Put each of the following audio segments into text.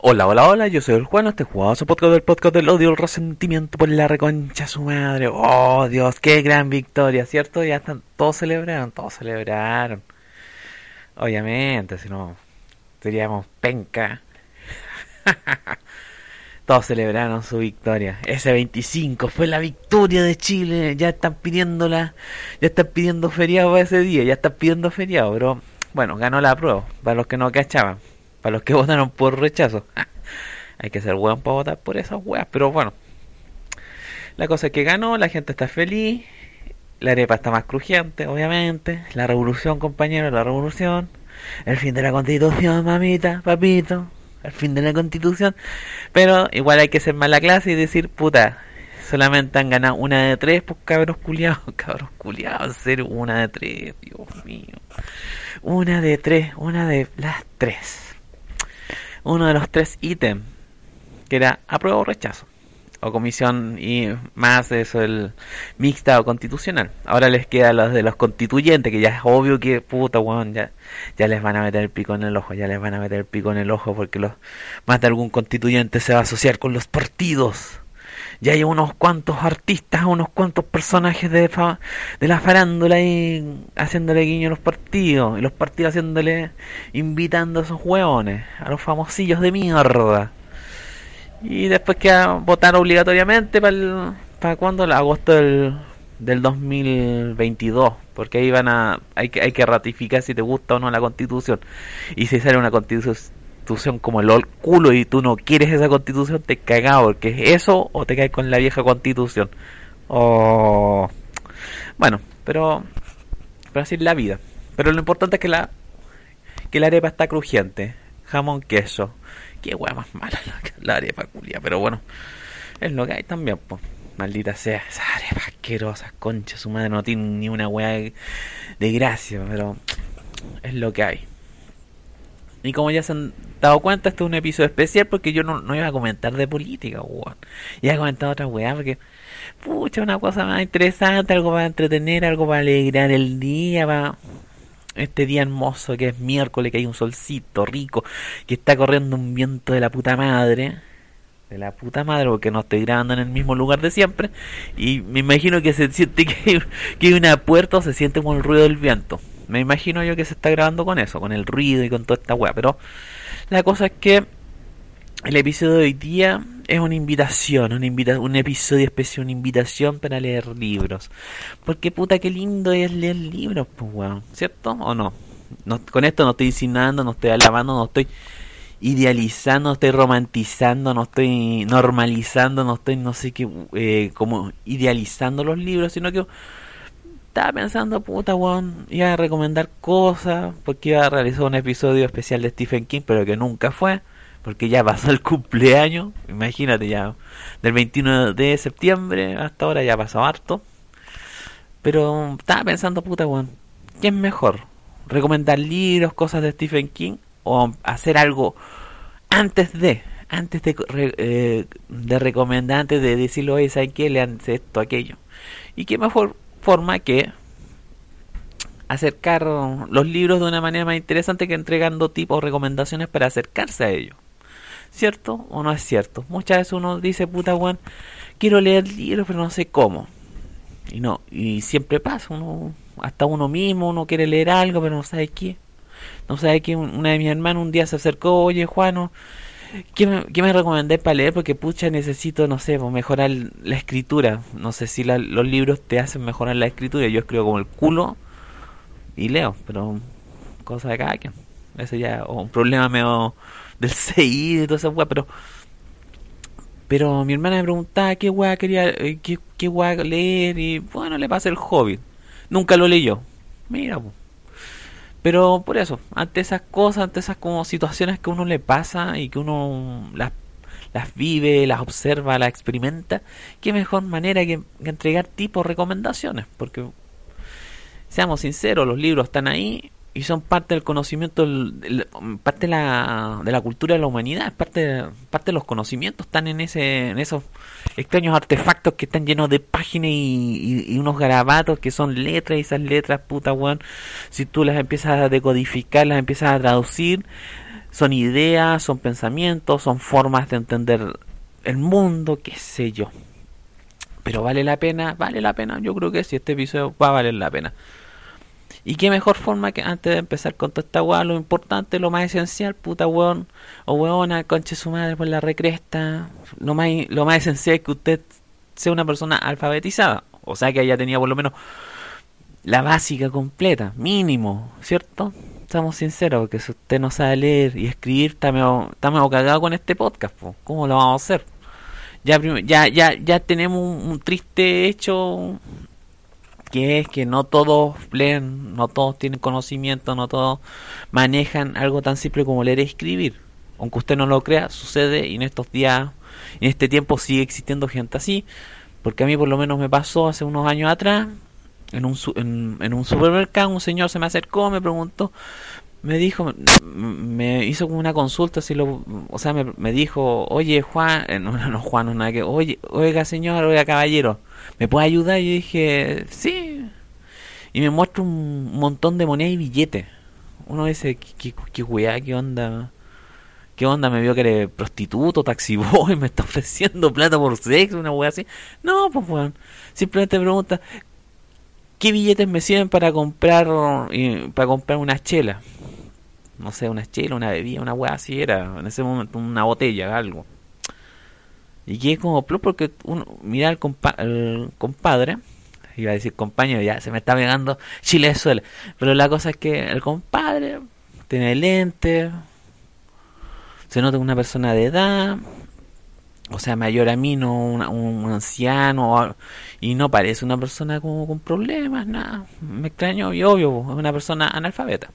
Hola, hola, hola, yo soy el Juan, este jugadoso podcast del podcast del odio, el resentimiento por la reconcha su madre. Oh, Dios, qué gran victoria, ¿cierto? Ya están, todos celebraron, todos celebraron. Obviamente, si no, seríamos penca. todos celebraron su victoria. Ese 25 fue la victoria de Chile. Ya están pidiéndola, ya están pidiendo feriado ese día, ya están pidiendo feriado, pero bueno, ganó la prueba, para los que no cachaban para los que votaron por rechazo. Hay que ser weón para votar por esas weas, pero bueno. La cosa es que ganó, la gente está feliz, la arepa está más crujiente, obviamente. La revolución, compañero, la revolución. El fin de la constitución, mamita, papito. El fin de la constitución. Pero igual hay que ser mala clase y decir, puta, solamente han ganado una de tres, pues cabros culiados, cabros culiados, ser una de tres, Dios mío. Una de tres, una de las tres uno de los tres ítems, que era apruebo o rechazo, o comisión y más eso el mixta o constitucional. Ahora les queda los de los constituyentes, que ya es obvio que puta weón, ya, ya les van a meter el pico en el ojo, ya les van a meter el pico en el ojo porque los, más de algún constituyente se va a asociar con los partidos ya hay unos cuantos artistas, unos cuantos personajes de, de la farándula ahí haciéndole guiño a los partidos, y los partidos haciéndole, invitando a esos hueones, a los famosillos de mierda. Y después queda votar obligatoriamente para para cuando agosto del, del 2022, porque ahí van a hay que hay que ratificar si te gusta o no la Constitución. Y si sale una Constitución constitución como el culo y tú no quieres esa constitución, te cagas porque es eso o te caes con la vieja constitución. O bueno, pero pero así es la vida. Pero lo importante es que la que la arepa está crujiente, jamón, queso. Qué hueá más mala la, arepa culia, pero bueno, es lo que hay también, pues. Maldita sea, esa arepa asquerosa, concha, su madre no tiene ni una hueá de gracia, pero es lo que hay. Y como ya se han dado cuenta, este es un episodio especial porque yo no, iba a comentar de política, weón. Iba a comentar otra weá porque, pucha, una cosa más interesante, algo para entretener, algo para alegrar el día, para este día hermoso que es miércoles, que hay un solcito rico, que está corriendo un viento de la puta madre. De la puta madre, porque no estoy grabando en el mismo lugar de siempre. Y me imagino que se siente que hay, que una puerta o se siente como el ruido del viento. Me imagino yo que se está grabando con eso, con el ruido y con toda esta weá. Pero la cosa es que el episodio de hoy día es una invitación, una invita un episodio especial, una invitación para leer libros. Porque puta que lindo es leer libros, pues weón, ¿cierto o no? no? Con esto no estoy insinuando, no estoy alabando, no estoy idealizando, no estoy romantizando, no estoy normalizando, no estoy no sé qué, eh, como idealizando los libros, sino que estaba pensando, puta, weón, iba a recomendar cosas, porque iba a realizar un episodio especial de Stephen King, pero que nunca fue, porque ya pasó el cumpleaños, imagínate ya, del 21 de septiembre hasta ahora ya pasó harto. Pero estaba pensando, puta, weón, ¿qué es mejor? ¿Recomendar libros, cosas de Stephen King? ¿O hacer algo antes de, antes de, eh, de recomendar, antes de decirlo, oye, ¿saben qué? Lean esto, aquello. ¿Y qué mejor forma que acercar los libros de una manera más interesante que entregando tipos recomendaciones para acercarse a ellos. ¿Cierto o no es cierto? Muchas veces uno dice, puta Juan, quiero leer libros pero no sé cómo. Y no, y siempre pasa, uno, hasta uno mismo, uno quiere leer algo pero no sabe qué. No sabe qué, una de mis hermanos un día se acercó, oye Juano, ¿Qué me, qué me para leer? Porque pucha necesito, no sé, pues, mejorar la escritura. No sé si los libros te hacen mejorar la escritura. Yo escribo como el culo y leo, pero cosa de cada quien. Ese ya es un problema medio del CI y toda esa weá, pero pero mi hermana me preguntaba qué weá quería, eh, qué, qué leer y bueno, le pasé el hobby. Nunca lo leyó. Mira, pues. Pero por eso, ante esas cosas, ante esas como situaciones que uno le pasa y que uno las, las vive, las observa, las experimenta, qué mejor manera que, que entregar tipos recomendaciones, porque seamos sinceros, los libros están ahí y son parte del conocimiento, parte de la, de la cultura de la humanidad, parte, parte de los conocimientos, están en, ese, en esos extraños artefactos que están llenos de páginas y, unos garabatos que son letras y esas letras, puta weón, si tú las empiezas a decodificar, las empiezas a traducir, son ideas, son pensamientos, son formas de entender el mundo, qué sé yo. Pero vale la pena, vale la pena, yo creo que si este episodio va a valer la pena. Y qué mejor forma que antes de empezar con toda esta weá, lo importante, lo más esencial, puta weón, o weona, conche su madre por la recresta. Lo más, lo más esencial es que usted sea una persona alfabetizada. O sea que haya tenido por lo menos la básica completa, mínimo, ¿cierto? Estamos sinceros, porque si usted no sabe leer y escribir, está medio, cagado con este podcast, ¿cómo lo vamos a hacer? Ya, ya, ya, ya tenemos un triste hecho que es que no todos leen, no todos tienen conocimiento, no todos manejan algo tan simple como leer y escribir. Aunque usted no lo crea, sucede y en estos días, en este tiempo sigue existiendo gente así, porque a mí por lo menos me pasó hace unos años atrás, en un, en, un supermercado, un señor se me acercó, me preguntó, me dijo, me hizo como una consulta, así lo, o sea, me, dijo, oye Juan, eh, no, no, Juan, no nada que, oye, oiga señor, oiga caballero, ¿me puede ayudar? Y yo dije, sí. Y me muestra un montón de monedas y billetes. Uno dice, ¿qué, qué, qué qué onda? ¿Qué onda? Me vio que eres prostituto, taxiboy, me está ofreciendo plata por sexo, una weá así. No, pues weón. Simplemente pregunta, ¿qué billetes me sirven para comprar para comprar una chela? No sé, una chela, una bebida, una weá así era. En ese momento, una botella, algo. Y que como porque uno mira al, compadre, iba a decir compañero, ya se me está pegando Chile suele. Pero la cosa es que el compadre tiene lente, se nota una persona de edad, o sea, mayor a mí, no un, anciano, y no parece una persona como con problemas, nada. Me extraño y obvio, es una persona analfabeta.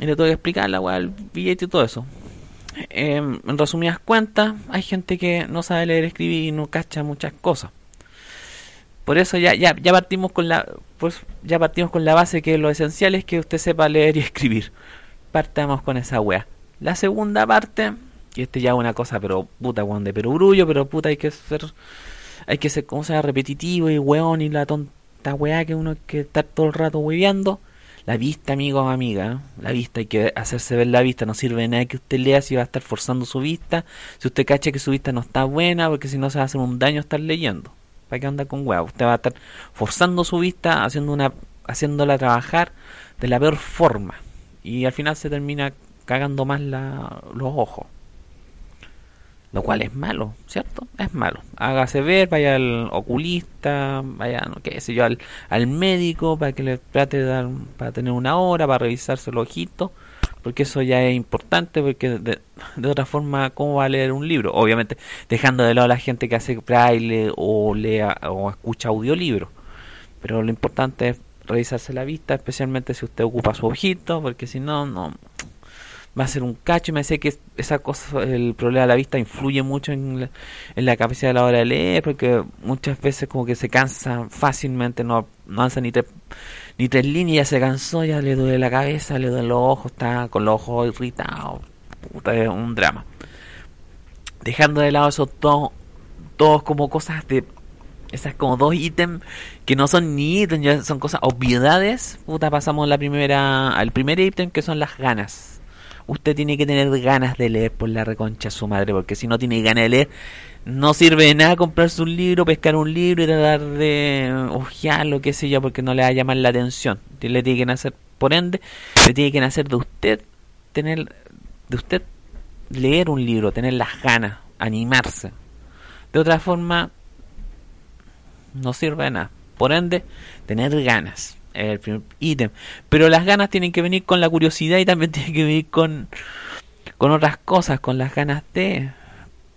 Y le tengo que explicar la el billete y todo eso. Em, en resumidas cuentas, hay gente que no sabe leer, escribir y no cacha muchas cosas. Por eso ya, ya, ya partimos con la pues ya partimos con la base que lo esencial es que usted sepa leer y escribir. Partamos con esa wea. La segunda parte, y este ya es una cosa pero puta weón de perogrullo, pero puta hay que ser hay que ser como sea repetitivo y weón y la tonta wea que uno que estar todo el rato hueveando la vista, amigos amigas, la vista, hay que hacerse ver la vista, no sirve de nada que usted lea si va a estar forzando su vista, si usted cacha que su vista no está buena, porque si no se va a hacer un daño estar leyendo. ¿Para qué anda con huevo? Usted va a estar forzando su vista, haciendo una, haciéndola trabajar de la peor forma. Y al final se termina cagando más la, los ojos lo cual es malo, ¿cierto? Es malo. Hágase ver, vaya al oculista, vaya, no qué sé yo, al, al médico para que le trate de dar, para tener una hora, para revisarse el ojito, porque eso ya es importante, porque de, de, otra forma, ¿cómo va a leer un libro? Obviamente, dejando de lado a la gente que hace braille o lea o escucha audiolibros, pero lo importante es revisarse la vista, especialmente si usted ocupa su ojito, porque si no, no va a ser un cacho y me sé que esa cosa, el problema de la vista influye mucho en la, en la capacidad de la hora de leer, porque muchas veces como que se cansa fácilmente, no, no avanza ni tres, ni tres líneas, se cansó, ya le duele la cabeza, le duele los ojos, está con los ojos irritados, puta, es un drama. Dejando de lado esos dos, todos como cosas de esas como dos ítems que no son ni ítems, son cosas obviedades. Puta, pasamos la primera, al primer ítem que son las ganas usted tiene que tener ganas de leer por la reconcha su madre, porque si no tiene ganas de leer, no sirve de nada comprarse un libro, pescar un libro y tratar de lo que sé yo, porque no le va a llamar la atención. Le tiene que nacer, por ende, le tiene que nacer de usted tener, de usted leer un libro, tener las ganas, animarse. De otra forma, no sirve de nada. Por ende, tener ganas el primer ítem. Pero las ganas tienen que venir con la curiosidad y también tienen que venir con, con otras cosas, con las ganas de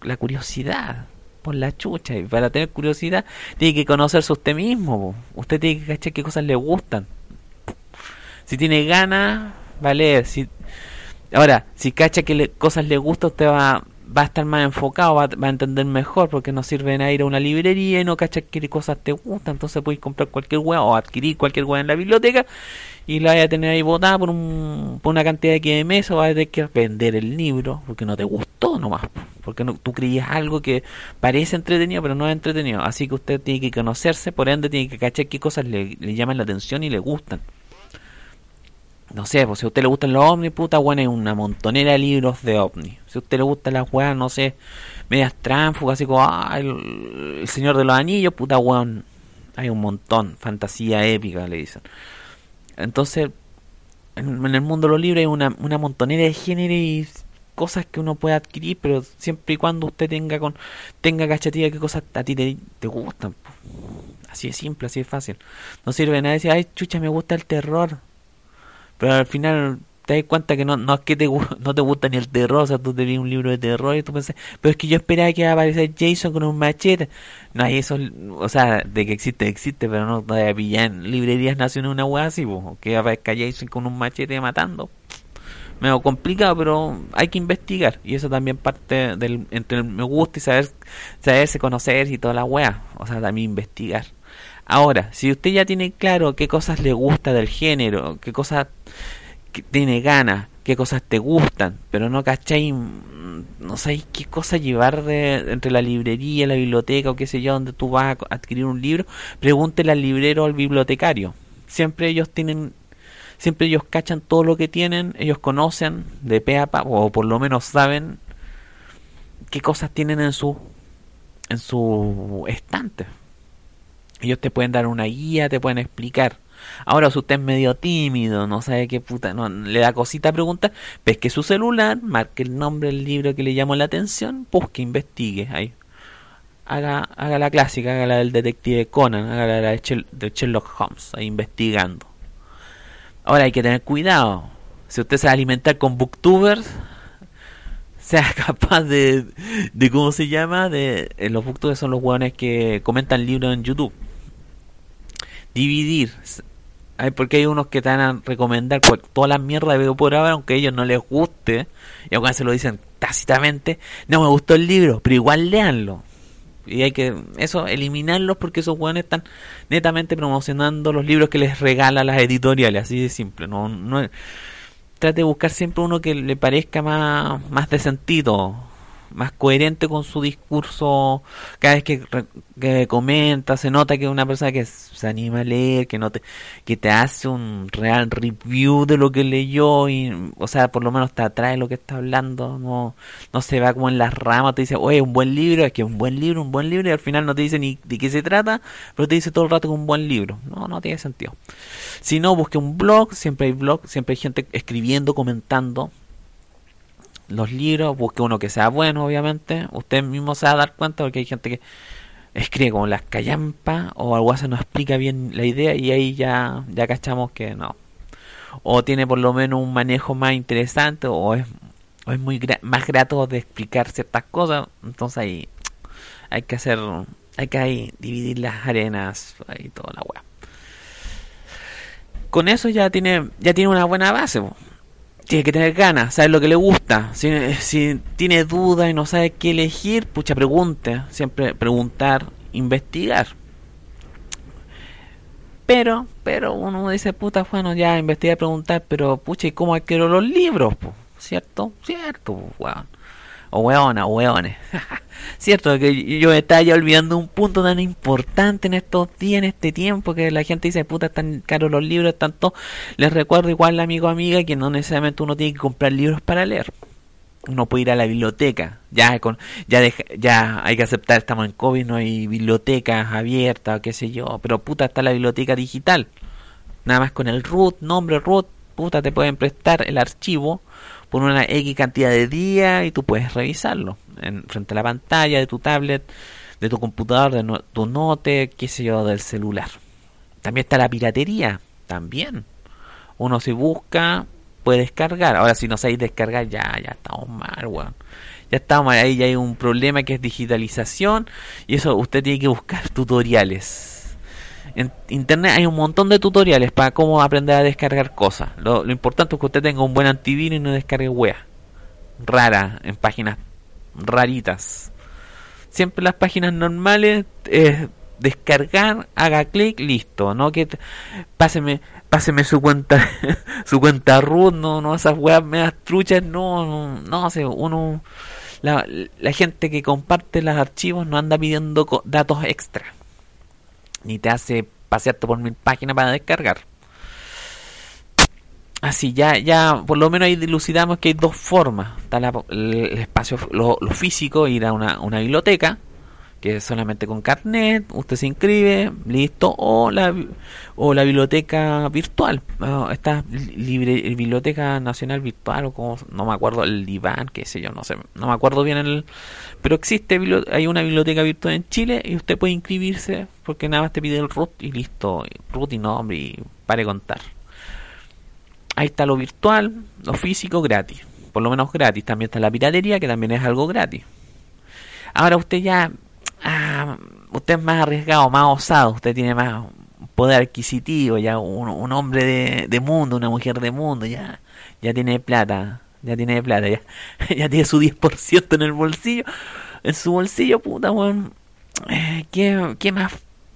la curiosidad por la chucha. Y para tener curiosidad tiene que conocerse usted mismo. Usted tiene que cachar qué cosas le gustan. Si tiene ganas, va a leer. Si... Ahora, si cacha que cosas le gustan, usted va, va a estar más enfocado, va, va, a entender mejor, porque no sirve nada ir a una librería y no cacha qué cosas te gustan. Entonces puedes comprar cualquier hueá o adquirir cualquier hueá en la biblioteca y la vaya a tener ahí botada por, un, por una cantidad de que meses o vas a tener que vender el libro porque no te gustó nomás. Porque no, tú creías algo que parece entretenido, pero no es entretenido. Así que usted tiene que conocerse, por ende tiene que cachar qué cosas le llaman la atención y le gustan no sé, pues si a usted le gustan los ovnis, puta, bueno, hay una montonera de libros de ovnis. Si a usted le gustan las weas, no sé, medias tránfugas, así como, ah, el, Señor de los Anillos, puta, weón, hay un montón, fantasía épica, le dicen. Entonces, en, el mundo de los libros hay una, una montonera de género y cosas que uno puede adquirir, pero siempre y cuando usted tenga con tenga cachatilla qué cosas a ti te, te gustan. Así es simple, así es fácil. No sirve nada decir, ay, chucha, me gusta el terror pero al final te das cuenta que no, no es que te, no te gusta ni el terror, o sea, tú te ves un libro de terror y tú pensás, pero es que yo esperaba que iba a aparecer Jason con un machete. No hay eso, o sea, de que existe, existe, pero no te pillar en librerías nacionales una hueá así, que aparezca Jason con un machete matando. Medio complicado, pero hay que investigar. Y eso también parte del entre el me gusta y saber, saberse conocer y toda la hueá. O sea, también investigar. Ahora, si usted ya tiene claro qué cosas le gusta del género, qué cosas tiene ganas, qué cosas te gustan, pero no cacháis, mm, no sabéis qué cosa llevar de, entre la librería, la biblioteca o qué sé yo, donde tú vas a adquirir un libro, pregúntele al librero o al bibliotecario. Siempre ellos tienen, siempre ellos cachan todo lo que tienen, ellos conocen de pe a pa, o por lo menos saben qué cosas tienen en su en su estante. Ellos te pueden dar una guía, te pueden explicar. Ahora, si usted es medio tímido, no sabe qué puta, no, le da cosita a preguntar, pesque su celular, marque el nombre del libro que le llamó la atención, busque, investigue ahí. Haga, haga la clásica, haga la del detective Conan, haga la de, de Sherlock Holmes, ahí investigando. Ahora hay que tener cuidado. Si usted se va a alimentar con booktubers, sea capaz de, de ¿cómo se llama? De, eh, los booktubers son los hueones que comentan libros en YouTube dividir. Porque hay unos que te van a recomendar toda la mierda de veo por ahora, aunque a ellos no les guste, y aunque se lo dicen tácitamente, no me gustó el libro, pero igual leanlo. Y hay que, eso, eliminarlos porque esos hueones están netamente promocionando los libros que les regalan las editoriales, así de simple. No, no, trate de buscar siempre uno que le parezca más, más de sentido más coherente con su discurso. Cada vez que, que, comenta se nota que es una persona que se anima a leer que no te que te hace un real review de lo que leyó y o sea por lo menos te atrae lo que está hablando no no se va como en las ramas te dice oye un buen libro es que un buen libro un buen libro y al final no te dice ni de qué se trata pero te dice todo el rato que un buen libro. No no tiene sentido. Si no busque un blog siempre hay blog siempre hay gente escribiendo comentando los libros, busque uno que sea bueno, obviamente. Usted mismo se va a dar cuenta porque hay gente que escribe como las callampas o algo así no explica bien la idea y ahí ya, ya cachamos que no. O tiene por lo menos un manejo más interesante o es, es muy más grato de explicar ciertas cosas. Entonces ahí hay que hacer, hay que ahí dividir las arenas y toda la weá. Con eso ya tiene, ya tiene una buena base tiene que tener ganas, saber lo que le gusta. Si, tiene dudas y no sabe qué elegir, pucha, pregunte. Siempre preguntar, investigar. Pero, pero uno dice, puta, bueno, ya investigar, preguntar, pero pucha, ¿y cómo adquiero los libros? ¿Cierto? Cierto, weón. O weona, o weones. Cierto que yo me estaba ya olvidando un punto tan importante en estos días, en este tiempo, que la gente dice, puta, están caros los libros, tanto. Les recuerdo igual, amigo amiga, que no necesariamente uno tiene que comprar libros para leer. Uno puede ir a la biblioteca. Ya con ya ya hay que aceptar, estamos en COVID, no hay bibliotecas abiertas, qué sé yo. Pero puta, está la biblioteca digital. Nada más con el root, nombre root, puta, te pueden prestar el archivo por una X cantidad de días y tú puedes revisarlo en, frente a la pantalla de tu tablet, de tu computador, de tu note, qué sé yo, del celular. También está la piratería, también. Uno si busca, puede descargar. Ahora si no sabéis descargar, ya, ya estamos mal, weón. Ya estamos mal, ahí ya hay un problema que es digitalización y eso usted tiene que buscar tutoriales. En internet hay un montón de tutoriales para cómo aprender a descargar cosas. Lo, importante es que usted tenga un buen antivirus y no descargue weas rara en páginas raritas. Siempre las páginas normales es descargar, haga clic, listo, no que páseme, páseme su cuenta, su cuenta root, no, no esas weas medias truchas, no, no, no sé, uno la gente que comparte los archivos no anda pidiendo datos extra, ni te hace pasearte por mil páginas para descargar. Así, ya, ya, por lo menos ahí dilucidamos que hay dos formas. Está el espacio, lo, físico, ir a una, una biblioteca, que es solamente con carnet, usted se inscribe, listo, o la, o la biblioteca virtual, esta libre, biblioteca nacional virtual, o como, no me acuerdo, el diván, qué sé yo, no sé, no me acuerdo bien el, pero existe, hay una biblioteca virtual en Chile y usted puede inscribirse porque nada más te pide el root y listo, root y nombre y pare contar. Ahí está lo virtual, lo físico gratis, por lo menos gratis, también está la piratería que también es algo gratis. Ahora usted ya ah, usted es más arriesgado, más osado, usted tiene más poder adquisitivo, ya un, hombre de, mundo, una mujer de mundo, ya, ya tiene plata, ya tiene plata, ya, ya tiene su 10% en el bolsillo, en su bolsillo, puta, weón. Eh, ¿qué, más,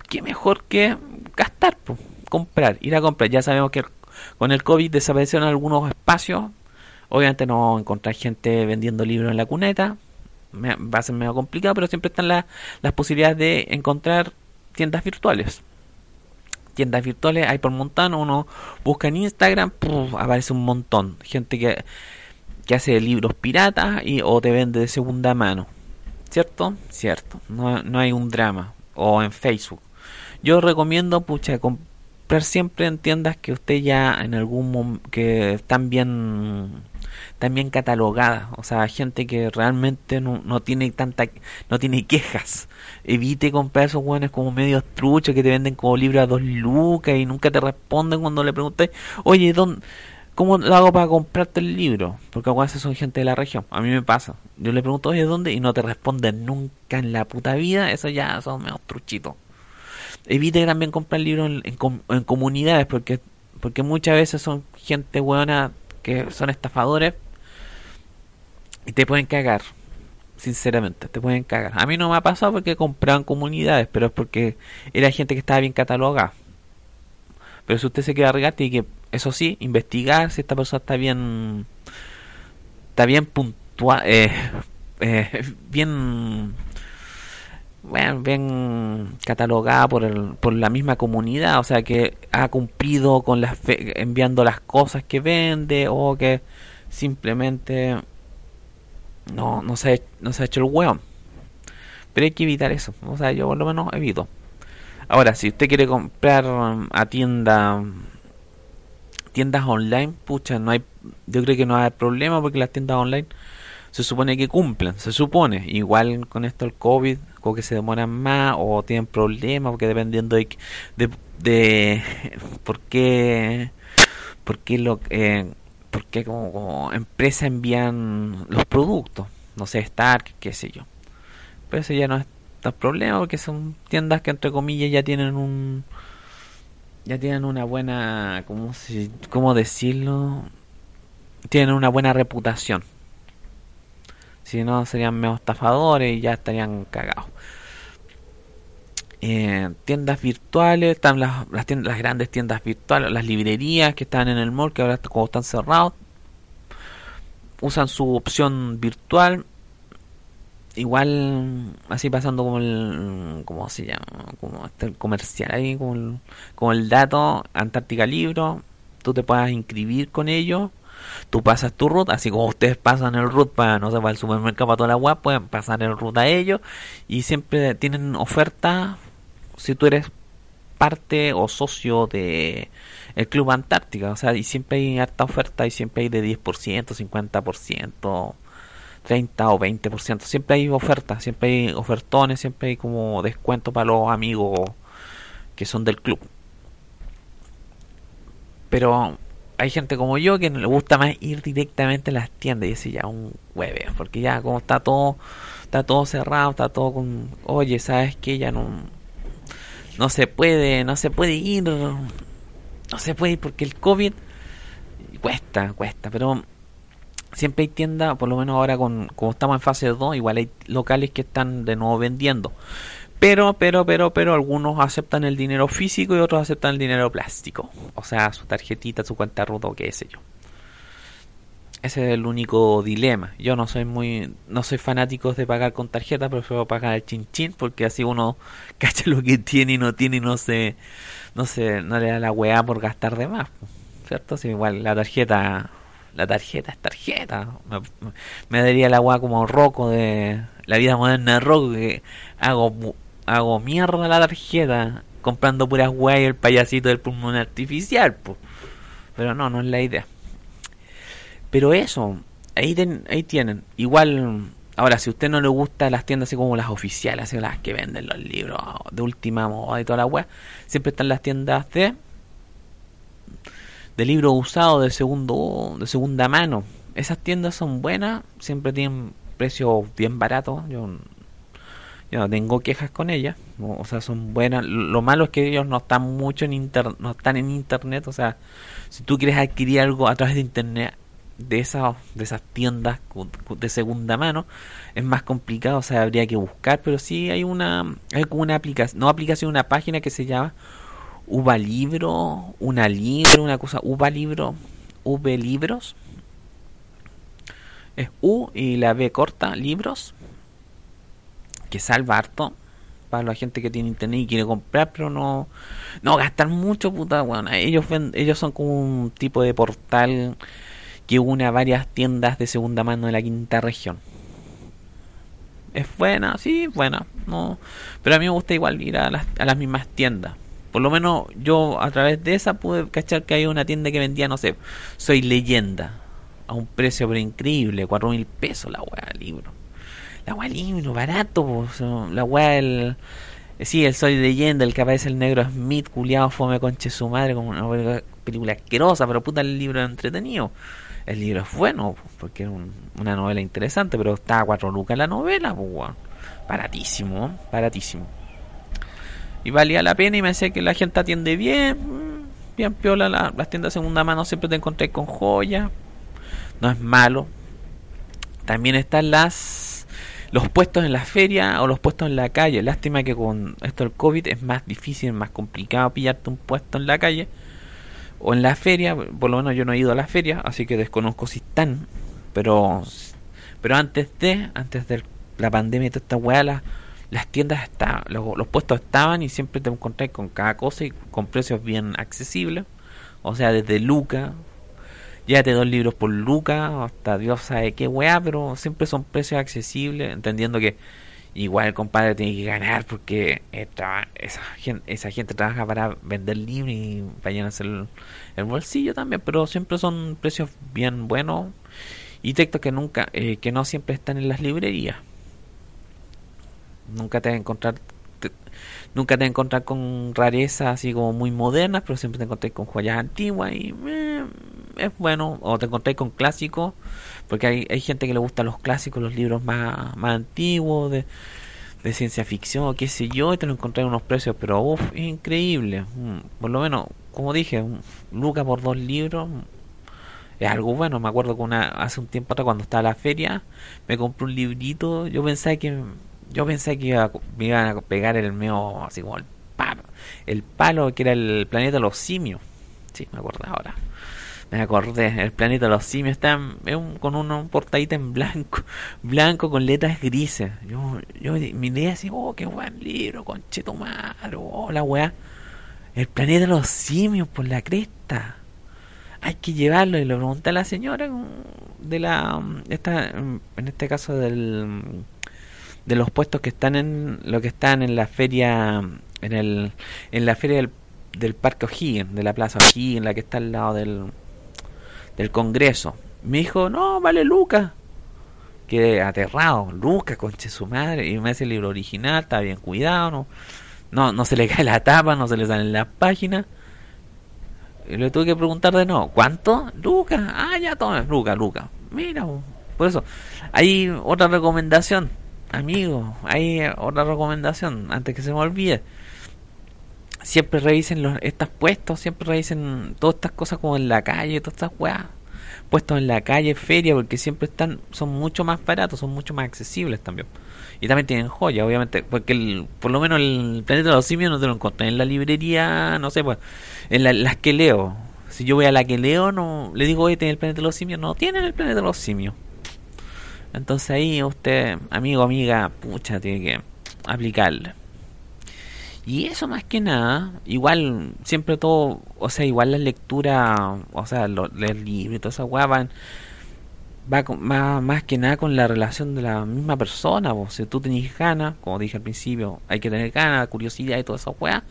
qué mejor que gastar, comprar, ir a comprar? Ya sabemos que con el COVID desaparecieron algunos espacios, obviamente no vamos a encontrar gente vendiendo libros en la cuneta, va a ser medio complicado, pero siempre están las posibilidades de encontrar tiendas virtuales. Tiendas virtuales hay por montón, uno busca en Instagram, aparece un montón. Gente que, que hace libros piratas y, o te vende de segunda mano. ¿Cierto? Cierto. No, no hay un drama. O en Facebook. Yo recomiendo, pucha, comprar siempre en tiendas que usted ya en algún momento, que están bien también catalogada, o sea, gente que realmente no, no tiene tanta, no tiene quejas. Evite comprar esos buenos como medios truchos que te venden como libros a dos lucas y nunca te responden cuando le preguntas, oye, ¿dónde, ¿cómo lo hago para comprarte el libro? Porque a veces son gente de la región, a mí me pasa. Yo le pregunto, oye, ¿dónde? Y no te responden nunca en la puta vida, eso ya son medios truchitos. Evite también comprar libros en, en, comunidades porque porque muchas veces son gente buena que son estafadores y te pueden cagar. Sinceramente, te pueden cagar. A mí no me ha pasado porque compraban comunidades, pero es porque era gente que estaba bien catalogada. Pero si usted se queda arriesgar, tiene que, eso sí, investigar si esta persona está bien. Está bien puntual. Eh, eh, bien. Bueno, bien catalogada por, el, por la misma comunidad, o sea que ha cumplido con las enviando las cosas que vende o que simplemente no, no, se, no se ha hecho el hueón. Pero hay que evitar eso. O sea, yo por lo menos evito. Ahora, si usted quiere comprar a tienda tiendas online, pucha, no hay yo creo que no hay problema porque las tiendas online se supone que cumplen, se supone. Igual con esto el COVID, o que se demoran más o tienen problemas porque dependiendo de de, de por qué por qué lo eh, porque como, empresa envían los productos, no sé, Stark, qué sé yo. Pero eso ya no es tan problema porque son tiendas que entre comillas ya tienen un ya tienen una buena, ¿cómo, cómo decirlo? Tienen una buena reputación. Si no serían medio estafadores y ya estarían cagados. Eh, tiendas virtuales, están las, las, tiendas, las grandes tiendas virtuales, las librerías que están en el mall, que ahora como están cerrados, usan su opción virtual. Igual, así pasando como el, ¿cómo se llama? Como este el comercial ahí, como el, como el dato, Antártica Libro, tú te puedas inscribir con ellos tú pasas tu ruta, así como ustedes pasan el root para, no sé, para el supermercado, para toda la web, pueden pasar el root a ellos y siempre tienen ofertas si tú eres parte o socio de el Club Antártica, o sea, y siempre hay harta oferta y siempre hay de 10%, 50%, 30 o 20%, siempre hay ofertas, siempre hay ofertones, siempre hay como descuento para los amigos que son del club. Pero hay gente como yo que le gusta más ir directamente a las tiendas y decir ya un hueve, porque ya como está todo está todo cerrado, está todo con, oye, ¿sabes qué? Ya no no se puede, no se puede ir, no se puede ir porque el COVID cuesta, cuesta, pero siempre hay tiendas, por lo menos ahora con, como estamos en fase 2, igual hay locales que están de nuevo vendiendo. Pero, pero, pero, pero algunos aceptan el dinero físico y otros aceptan el dinero plástico. O sea, su tarjetita, su cuenta ruta o qué sé yo. Ese es el único dilema. Yo no soy muy, no soy fanático de pagar con tarjeta, prefiero pagar el chin chin porque así uno cacha lo que tiene y no tiene y no se, no se, no le da la weá por gastar de más, ¿cierto? Si igual la tarjeta, la tarjeta es tarjeta. Me, me daría la weá como roco de la vida moderna de roco que hago, hago mierda la tarjeta comprando puras weá y el payasito del pulmón artificial, pues. Pero no, no es la idea. Pero eso, ahí, ahí tienen. Igual, ahora, si a usted no le gusta las tiendas así como las oficiales, así las que venden los libros de última moda y toda la web, siempre están las tiendas de de libros usados de segundo de segunda mano. Esas tiendas son buenas, siempre tienen precios bien baratos. Yo, yo no tengo quejas con ellas, o sea, son buenas. Lo malo es que ellos no están mucho en internet, no están en internet, o sea, si tú quieres adquirir algo a través de internet, de esas de esas tiendas de segunda mano es más complicado o sea habría que buscar pero sí hay una hay como una aplicación no aplicación una página que se llama Uva Libro una libro una cosa Uva Libro V Libros es U y la B corta libros que salva harto para la gente que tiene internet y quiere comprar pero no no gastar mucho puta bueno ellos ellos son como un tipo de portal que une a varias tiendas de segunda mano de la quinta región. Es buena, sí, buena, no, pero a mí me gusta igual ir a las, a las mismas tiendas. Por lo menos yo a través de esa pude cachar que hay una tienda que vendía, no sé, Soy Leyenda, a un precio pero increíble, cuatro mil pesos la weá libro. La weá libro, barato, la weá el... Sí, el Soy Leyenda, el que aparece el negro Smith, culiado, fome conche su madre, como una película asquerosa, pero puta el libro entretenido el libro es bueno, porque es una novela interesante, pero está a cuatro lucas la novela, pues, baratísimo, baratísimo. Y valía la pena y me decía que la gente atiende bien, bien piola, las tiendas de segunda mano siempre te encontré con joyas, no es malo. También están las los puestos en la feria o los puestos en la calle. Lástima que con esto del COVID es más difícil, más complicado pillarte un puesto en la calle o en la feria, por lo menos yo no he ido a la feria, así que desconozco si están, pero pero antes de antes de la pandemia y toda esta weá, las, tiendas estaban, los, puestos estaban y siempre te encontré con cada cosa y con precios bien accesibles, o sea, desde Luca, te dos libros por Luca, hasta Dios sabe qué weá, pero siempre son precios accesibles, entendiendo que igual el compadre tiene que ganar porque esa, gente, esa gente trabaja para vender libros y vayan a hacer el, bolsillo también, pero siempre son precios bien buenos y textos que nunca, eh, que no siempre están en las librerías. Nunca te vas a encontrar nunca te vas a encontrar con rarezas así como muy modernas, pero siempre te encontré con joyas antiguas y eh, es bueno, o te encontré con clásicos porque hay, hay gente que le gusta los clásicos, los libros más, más antiguos, de, de ciencia ficción o qué sé yo, y te lo encontré en unos precios, pero uff, increíble. Mm, por lo menos, como dije, Luca por dos libros mm, es algo bueno. Me acuerdo que una, hace un tiempo atrás, cuando estaba en la feria, me compré un librito. Yo pensé que yo pensé que iba, me iban a pegar el mío, así como el palo, el palo que era el planeta de los simios. Sí, me acuerdo ahora me acordé, el planeta de los simios está con un, portadita en blanco, blanco con letras grises. Yo, yo miré así, oh, qué buen libro, conchetumar, oh, la weá. El planeta de los simios por la cresta. Hay que llevarlo y le pregunté a la señora de la, esta, en este caso del, de los puestos que están en, lo que están en la feria, en el, en la feria del, del Parque O'Higgins, de la Plaza O'Higgins, la que está al lado del, del Congreso. Me dijo, no, vale Lucas. Quedé aterrado, Lucas, conche su madre. Y me hace el libro original, está bien cuidado, no, no, no se le cae la tapa, no se le salen las páginas. Y le tuve que preguntar de nuevo, ¿cuánto? Lucas, ah, ya toma, Lucas, Lucas. Mira, por eso, hay otra recomendación, amigo, hay otra recomendación, antes que se me olvide. siempre revisen los, estas puestos, siempre revisen todas estas cosas como en la calle, todas estas weas puestos en la calle, feria, porque siempre están, son mucho más baratos, son mucho más accesibles también. Y también tienen joya, obviamente, porque el, por lo menos el planeta de los simios no te lo encontré en la librería, no sé, pues, en las que leo. Si yo voy a la que leo, no le digo, oye, tiene el planeta de los simios, no tienen el planeta de los simios. Entonces ahí usted, amigo, amiga, pucha, tiene que aplicarle. Y eso más que nada, igual, siempre todo, o sea, igual la lectura, o sea, leer libros y toda esa weá van, va más, que nada con la relación de la misma persona. O Si tú tenés ganas, como dije al principio, hay que tener ganas, curiosidad y toda esa weá,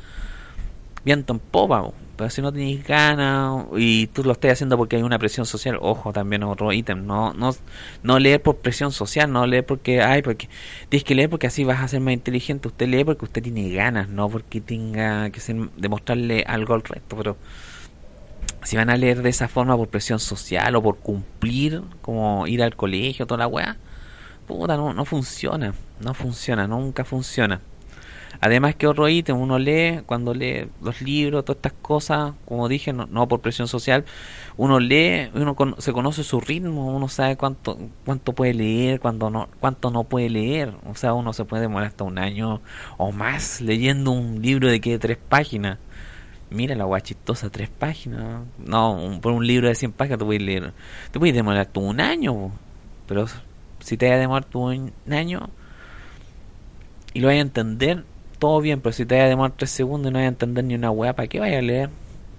viento en popa. Pero si no tenéis ganas y tú lo estás haciendo porque hay una presión social, ojo, también otro ítem, no, no, no leer por presión social, no leer porque, ay, porque tienes que leer porque así vas a ser más inteligente, usted lee porque usted tiene ganas, no porque tenga que ser, demostrarle algo al resto, pero si van a leer de esa forma por presión social o por cumplir, como ir al colegio, toda la weá, puta, no, no funciona, no funciona, nunca funciona. Además que otro ítem, uno lee, cuando lee los libros, todas estas cosas, como dije, no, por presión social, uno lee, uno se conoce su ritmo, uno sabe cuánto cuánto puede leer, cuánto no, cuánto no puede leer. O sea, uno se puede demorar hasta un año o más leyendo un libro de que tres páginas. Mira la guay chistosa, tres páginas. No, por un libro de 100 páginas te puedes leer. Te puedes demorar tú un año, pero si te vas a demorar tú un año y lo vas a entender, todo bien, pero si te vas a demorar 3 segundos y no vas a entender ni una weá, ¿para qué vaya a leer?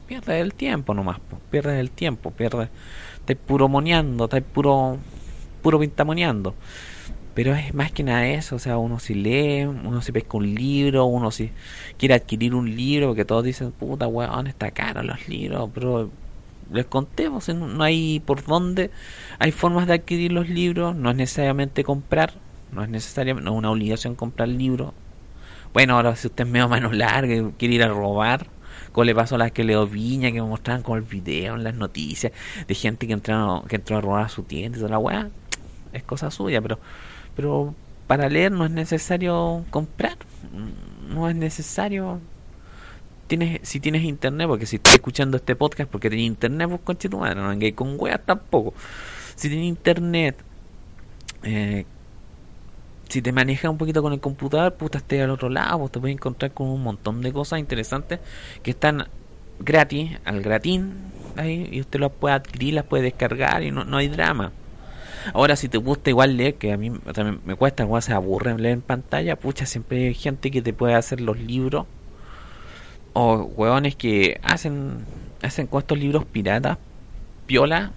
Pierdes el tiempo nomás, pierdes el tiempo, pierdes. Estás puro moneando, estás puro, puro pintamoneando. Pero es más que nada eso, o sea, uno si lee, uno si pesca un libro, uno si quiere adquirir un libro, porque todos dicen, puta weón, está caro los libros, pero les contemos, no hay por dónde, hay formas de adquirir los libros, no es necesariamente comprar, no es necesario, no es una obligación comprar libros, bueno, ahora si usted es medio mano larga y quiere ir a robar, como le pasó a las que Leo Viña, que me mostraban con el video en las noticias, de gente que entró, que entró a robar a su tienda y toda la weá, es cosa suya, pero, pero para leer no es necesario comprar, no es necesario tienes, si tienes internet, porque si estás escuchando este podcast porque tienes internet, pues conche tu madre, no vengáis con weas tampoco. Si tienes internet, eh, si te manejas un poquito con el computador, puta, estés al otro lado, pues te puedes encontrar con un montón de cosas interesantes que están gratis, al gratín, ahí, y usted las puede adquirir, las puede descargar y no, no hay drama. Ahora, si te gusta igual leer, que a mí también me cuesta, igual se aburre leer en pantalla, pucha, siempre hay gente que te puede hacer los libros, o hueones que hacen, hacen con estos libros piratas, piola,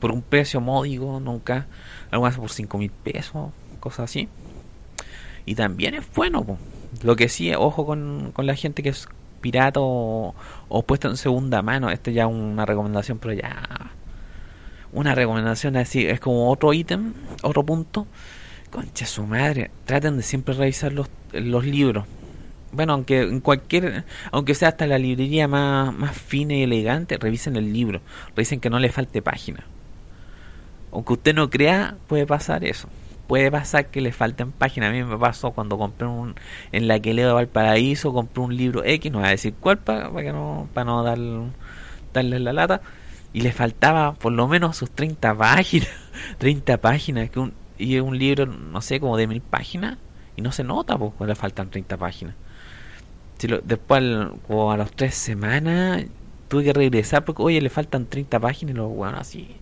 por un precio módico, nunca, algo por 5 mil pesos, cosas así. Y también es bueno. Lo que sí, ojo con, con la gente que es pirata o, puesto en segunda mano. Esto ya es una recomendación, pero ya. Una recomendación así, es como otro ítem, otro punto. Concha su madre, traten de siempre revisar los, los libros. Bueno, aunque en cualquier, aunque sea hasta la librería más, más fina y elegante, revisen el libro, revisen que no le falte página. Aunque usted no crea, puede pasar eso puede pasar que le falten páginas. A mí me pasó cuando compré un en la que leo de Valparaíso, compré un libro X, no voy a decir cuál para, que no para no dar, darle la lata y le faltaba por lo menos sus 30 páginas, 30 páginas que un y un libro, no sé, como de mil páginas y no se nota pues le faltan 30 páginas. Si después como a las tres semanas tuve que regresar porque oye le faltan 30 páginas y lo bueno así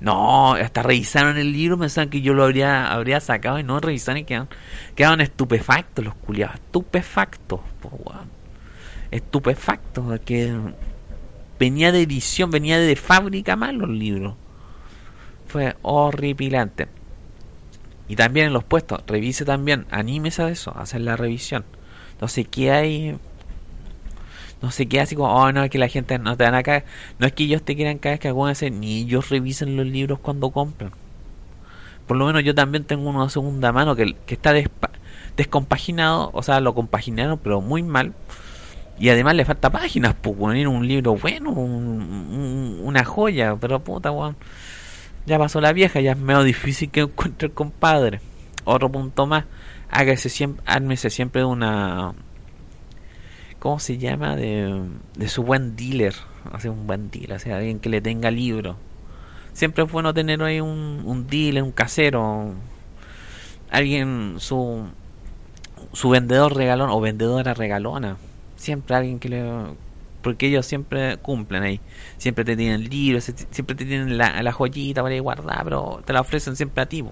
no, hasta revisaron el libro, pensaban que yo lo habría, habría sacado y no revisaron y quedaron, quedaron estupefactos los culiados, estupefactos, estupefactos, porque venía de edición, venía de fábrica mal los libros. Fue horripilante. Y también en los puestos, revise también, anímese a eso, a hacer la revisión. Entonces, ¿qué hay? No sé qué, así como, oh no, es que la gente no te van a caer. No es que ellos te quieran caer, que hacer ni ellos revisen los libros cuando compran. Por lo menos yo también tengo uno de segunda mano que, que está descompaginado, o sea, lo compaginaron, pero muy mal. Y además le falta páginas, pues, poner un libro bueno, una joya, pero puta, weón. Ya pasó la vieja, ya es medio difícil que encuentre el compadre. Otro punto más, hágase siempre, ármese siempre una ¿cómo se llama? De, de su buen dealer, hace un buen dealer, o alguien que le tenga libro. Siempre es bueno tener ahí un, un dealer, un casero, alguien, su, su vendedor regalón o vendedora regalona. Siempre alguien que le... Porque ellos siempre cumplen ahí. Siempre te tienen libros, siempre te tienen la, la joyita para ir guardar, pero te la ofrecen siempre a ti.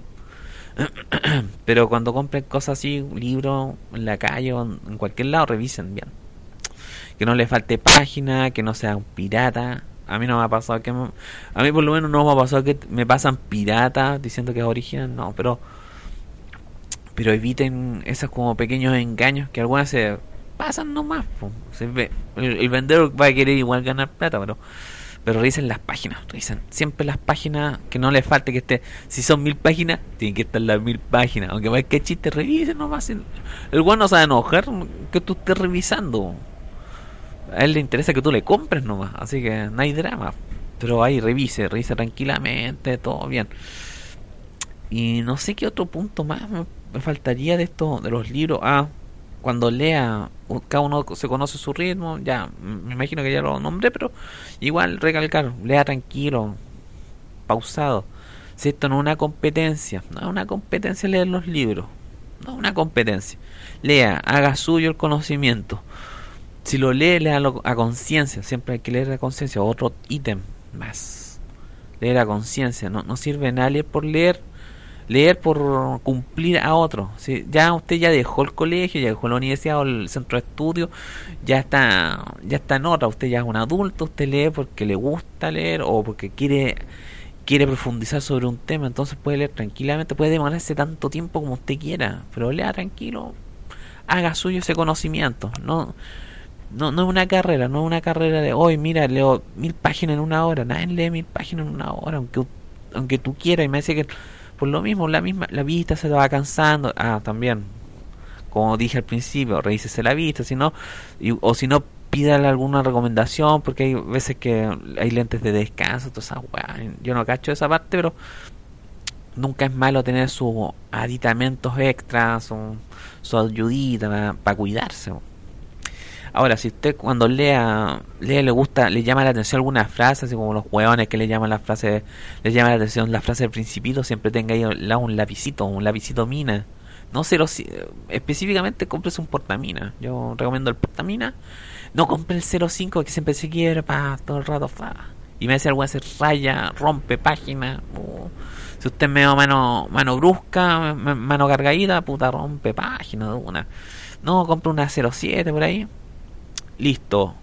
pero cuando compren cosas así, un libro en la calle o en cualquier lado, revisen bien. Que no le falte página, que no sea un pirata. A mí no me ha pasado que... a mí por lo menos no me ha pasado que me pasan piratas diciendo que es original, no, pero pero eviten esos como pequeños engaños que algunas se pasan nomás. Se ve, el, vendedor va a querer igual ganar plata, pero pero revisen las páginas, revisen siempre las páginas que no les falte que esté. Si son mil páginas, tienen que estar las mil páginas. Aunque vaya que chiste, revisen nomás. El, el bueno no sabe enojar que tú estés revisando. A él le interesa que tú le compres nomás, así que no hay drama. Pero ahí revise, revise tranquilamente, todo bien. Y no sé qué otro punto más me faltaría de esto, de los libros. Ah, cuando lea, cada uno se conoce su ritmo, ya, me imagino que ya lo nombré, pero igual recalcar, lea tranquilo, pausado. Si esto no es una competencia, no es una competencia leer los libros, no es una competencia. Lea, haga suyo el conocimiento. Si lo lee, léalo a conciencia, siempre hay que leer a conciencia, otro ítem más. Leer a conciencia, no, no sirve nadie por leer leer por cumplir a otro. si Ya usted ya dejó el colegio, ya dejó la universidad o el centro de estudio, ya está, ya está en otra. Usted ya es un adulto, usted lee porque le gusta leer o porque quiere quiere profundizar sobre un tema, entonces puede leer tranquilamente, puede demorarse tanto tiempo como usted quiera, pero lea tranquilo, haga suyo ese conocimiento, no no, no es una carrera, no es una carrera de hoy, mira, leo mil páginas en una hora, nadie lee mil páginas en una hora, aunque aunque tú quieras, y me dice que por lo mismo, la misma la vista se te va cansando. Ah, también, como dije al principio, revísese la vista, si no, o si no, pídale alguna recomendación, porque hay veces que hay lentes de descanso, todas esas Yo no cacho esa parte, pero nunca es malo tener sus aditamentos extras, su, su ayudita para cuidarse. Ahora, si usted cuando lea, lee le gusta, le llama la atención alguna frase, así como los hueones que le llaman la frase, le llama la atención la frase del principito, siempre tenga ahí un lapicito, un lapicito mina. No sé, lo, específicamente compres un portamina. Yo recomiendo el portamina. No compre el 05 que siempre se quiebra para todo el rato. Y me hace algo hacer raya, rompe página. Uh. si usted me mano, mano brusca, mano cargadita, puta rompe página de una. No, compre una 07 por ahí listo.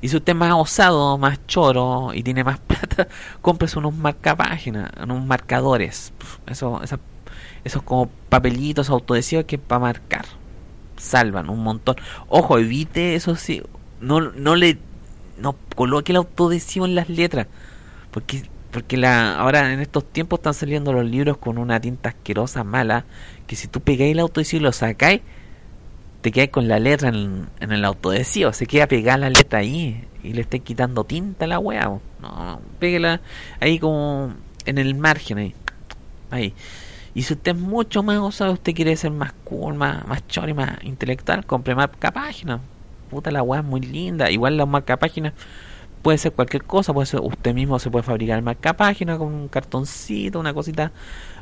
Y si usted es más osado, más choro y tiene más plata, cómprese unos marcapáginas, unos marcadores. Eso, esos como papelitos autodesivos que para marcar. Salvan un montón. Ojo, evite eso sí. No, no le no coloque el autodesivo en las letras. Porque, porque la, ahora en estos tiempos están saliendo los libros con una tinta asquerosa, mala. Que si tú pegáis el autodesivo y lo sacáis, te quedas con la letra en, el autodesivo, se queda pegada la letra ahí y le esté quitando tinta a la weá. No, péguela ahí como en el margen ahí. ahí. Y si usted es mucho más osado, usted quiere ser más cool, más, más y más intelectual, compre marca página. Puta la weá es muy linda. Igual la marca página puede ser cualquier cosa, puede ser usted mismo se puede fabricar marca página con un cartoncito, una cosita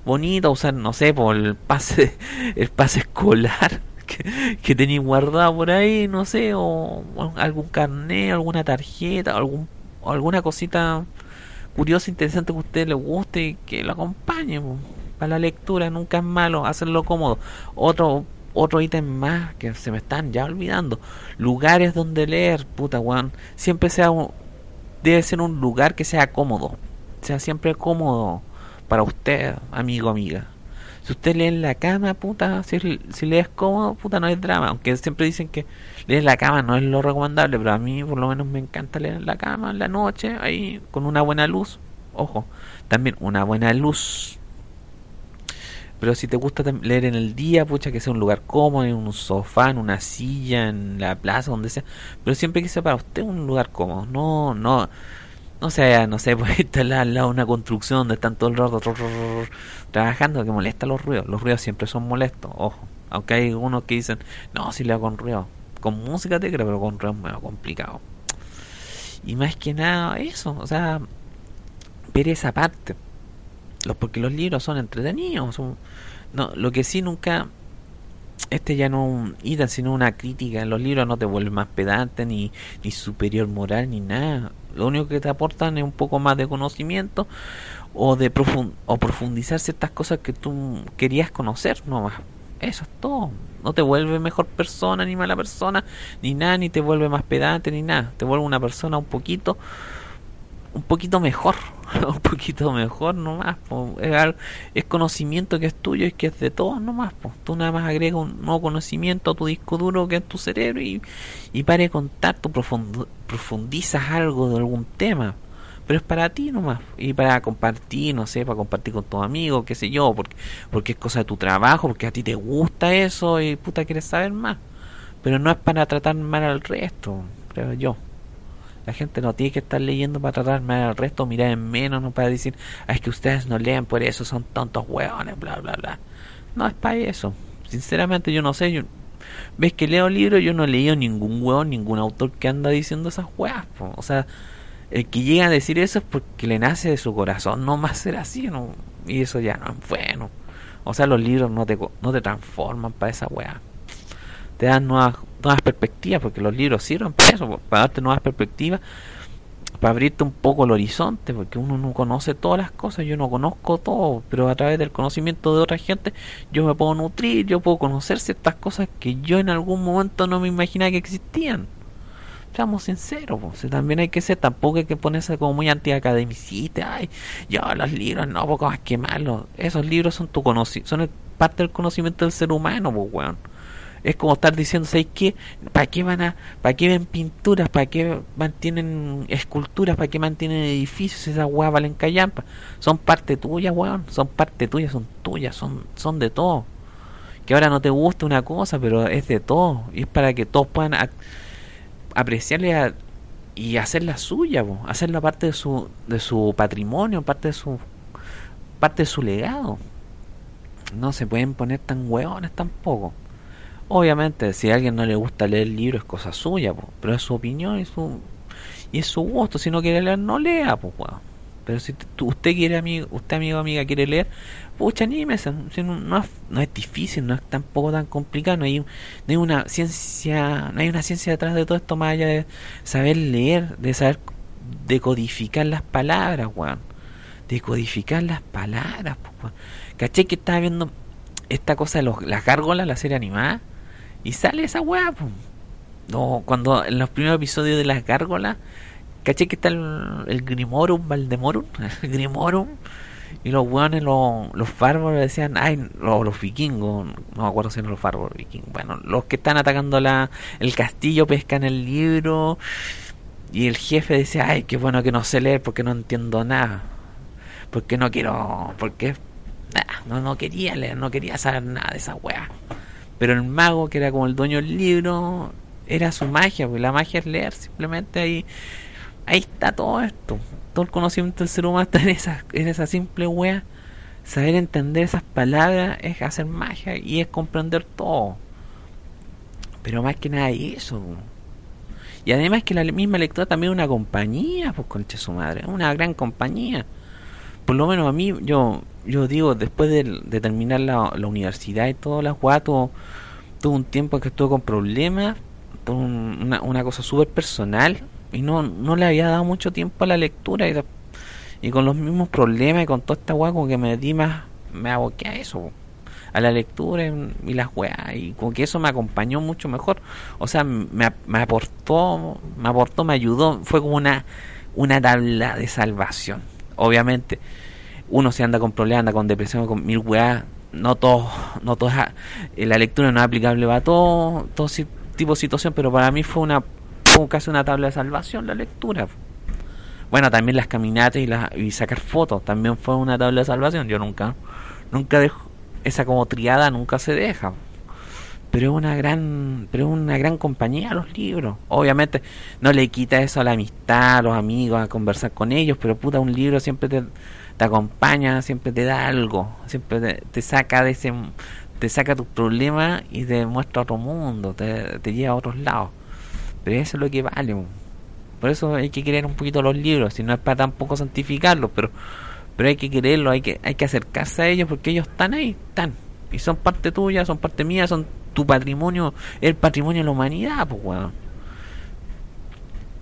bonita, usar, no sé, por el pase, el pase escolar que, que tenéis guardado por ahí, no sé, o, algún carnet, alguna tarjeta, algún, o alguna cosita curiosa, interesante que a usted le guste y que lo acompañe para la lectura, nunca es malo, hacerlo cómodo. Otro otro ítem más que se me están ya olvidando, lugares donde leer, puta Juan, siempre sea debe ser un lugar que sea cómodo, sea siempre cómodo para usted, amigo, amiga. Si usted lee en la cama, puta, si, si le es cómodo, puta, no es drama. Aunque siempre dicen que leer en la cama no es lo recomendable, pero a mí por lo menos me encanta leer en la cama, en la noche, ahí, con una buena luz. Ojo, también una buena luz. Pero si te gusta leer en el día, pucha, que sea un lugar cómodo, en un sofá, en una silla, en la plaza, donde sea. Pero siempre que sea para usted un lugar cómodo. No, no no sé, no sé, pues estar al lado de una construcción donde están todo el rato trabajando que molesta los ruidos. Los ruidos siempre son molestos, ojo. Aunque hay unos que dicen, no, si le hago con ruido. con música te creo, pero con rock es medio complicado. Y más que nada eso, o sea, ver esa parte. Los, porque los libros son entretenidos. No, lo que sí nunca este ya no un ida sino una crítica. Los libros no te vuelven más pedante, ni, ni superior moral, ni nada. Lo único que te aportan es un poco más de conocimiento o de o profundizar ciertas cosas que tú querías conocer nomás. Eso es todo. No te vuelve mejor persona, ni mala persona, ni nada, ni te vuelve más pedante, ni nada. Te vuelve una persona un poquito un poquito mejor, un poquito mejor nomás, es, es, conocimiento que es tuyo y que es de todos nomás, pues tú nada más agregas un nuevo conocimiento a tu disco duro que es tu cerebro y, y para contar, tú profundizas algo de algún tema, pero es para ti nomás, y para compartir, no sé, para compartir con tus amigos, qué sé yo, porque, porque es cosa de tu trabajo, porque a ti te gusta eso y puta quieres saber más, pero no es para tratar mal al resto, creo yo. La gente no tiene que estar leyendo para tratar mal al resto, mirar en menos, no para decir, ah, es que ustedes no leen, por eso son tontos hueones, bla, bla, bla. No es para eso. Sinceramente, yo no sé. Yo, ¿Ves que leo libros? Yo no he leído ningún hueón, ningún autor que anda diciendo esas hueas. O sea, el que llega a decir eso es porque le nace de su corazón, no más ser así, ¿no? Y eso ya no es bueno. O sea, los libros no te, no te transforman para esa hueá te dan nuevas, nuevas perspectivas, porque los libros sirven para eso, para darte nuevas perspectivas, para abrirte un poco el horizonte, porque uno no conoce todas las cosas, yo no conozco todo, pero a través del conocimiento de otra gente yo me puedo nutrir, yo puedo conocer ciertas cosas que yo en algún momento no me imaginaba que existían. Seamos sinceros, también hay que ser, tampoco hay que ponerse como muy antiacademicista, ay, yo los libros no, poco más que malo. Esos libros son tu son parte del conocimiento del ser humano, pues weón es como estar diciendo, ¿sabes qué? ¿Para qué van a, para qué ven pinturas? ¿Para qué mantienen esculturas? ¿Para qué mantienen edificios? Esas weas valen callampa. Son parte tuya, weón. Son parte tuya, son tuyas, son, son de todo. Que ahora no te gusta una cosa, pero es de todo. Y es para que todos puedan apreciarle y hacer la suya, hacerla parte de su, de su patrimonio, parte de su, parte de su legado. No se pueden poner tan hueones tampoco. Obviamente, si a alguien no le gusta leer el libro es cosa suya, pero es su opinión y su y es su gusto. Si no quiere leer, no lea, pues, Pero si usted quiere, amigo, usted amigo amiga quiere leer, pucha, anímese. no, no, es, difícil, no es tampoco tan complicado. No hay, no hay una ciencia, no hay una ciencia detrás de todo esto más allá de saber leer, de saber decodificar las palabras, weón. Decodificar las palabras, pues, ¿Caché que estaba viendo esta cosa de los, las gárgolas, la serie animada? Y sale esa weá, No, cuando en los primeros episodios de las gárgolas, caché que está el, Grimorum, Valdemorum, el Grimorum, y los weones, los, los decían, ay, los, los, vikingos, no me acuerdo si eran los bárbaros vikingos, bueno, los que están atacando la, el castillo pescan el libro, y el jefe decía, ay, qué bueno que no sé leer porque no entiendo nada, porque no quiero, porque no, no quería leer, no quería saber nada de esa weá. Pero el mago, que era como el dueño del libro, era su magia, porque la magia es leer, simplemente ahí, ahí está todo esto. Todo el conocimiento del ser humano está en esa, en esa simple wea. Saber entender esas palabras es hacer magia y es comprender todo. Pero más que nada eso. Y además que la misma lectura también es una compañía, pues concha su madre, una gran compañía. Por lo menos a mí, yo yo digo, después de, terminar la, universidad y todo, la jugada, tuvo, un tiempo que estuve con problemas, una, una cosa súper personal y no, no le había dado mucho tiempo a la lectura y, y con los mismos problemas y con toda esta weá como que me di más, me aboqué a eso, a la lectura y, las weas y como que eso me acompañó mucho mejor, o sea, me, me aportó, me aportó, me ayudó, fue como una, una tabla de salvación, obviamente uno se anda con problemas, anda con depresión, con mil weas, no todo, no todo, eh, la lectura no es aplicable para todo, todo tipo de situación, pero para mí fue una casi una tabla de salvación la lectura. Bueno, también las caminatas y, la, y sacar fotos también fue una tabla de salvación. Yo nunca, nunca dejo esa como triada, nunca se deja. Pero es una gran, pero es una gran compañía los libros. Obviamente no le quita eso a la amistad, a los amigos, a conversar con ellos, pero puta, un libro siempre te te acompaña, siempre te da algo, siempre te, saca de ese te saca tus problemas y te muestra otro mundo, te, lleva a otros lados. Pero eso es lo que vale. Por eso hay que querer un poquito los libros, si no es para tampoco santificarlos, pero pero hay que quererlos, hay que hay que acercarse a ellos porque ellos están ahí, están y son parte tuya, son parte mía, son tu patrimonio, el patrimonio de la humanidad, pues weón.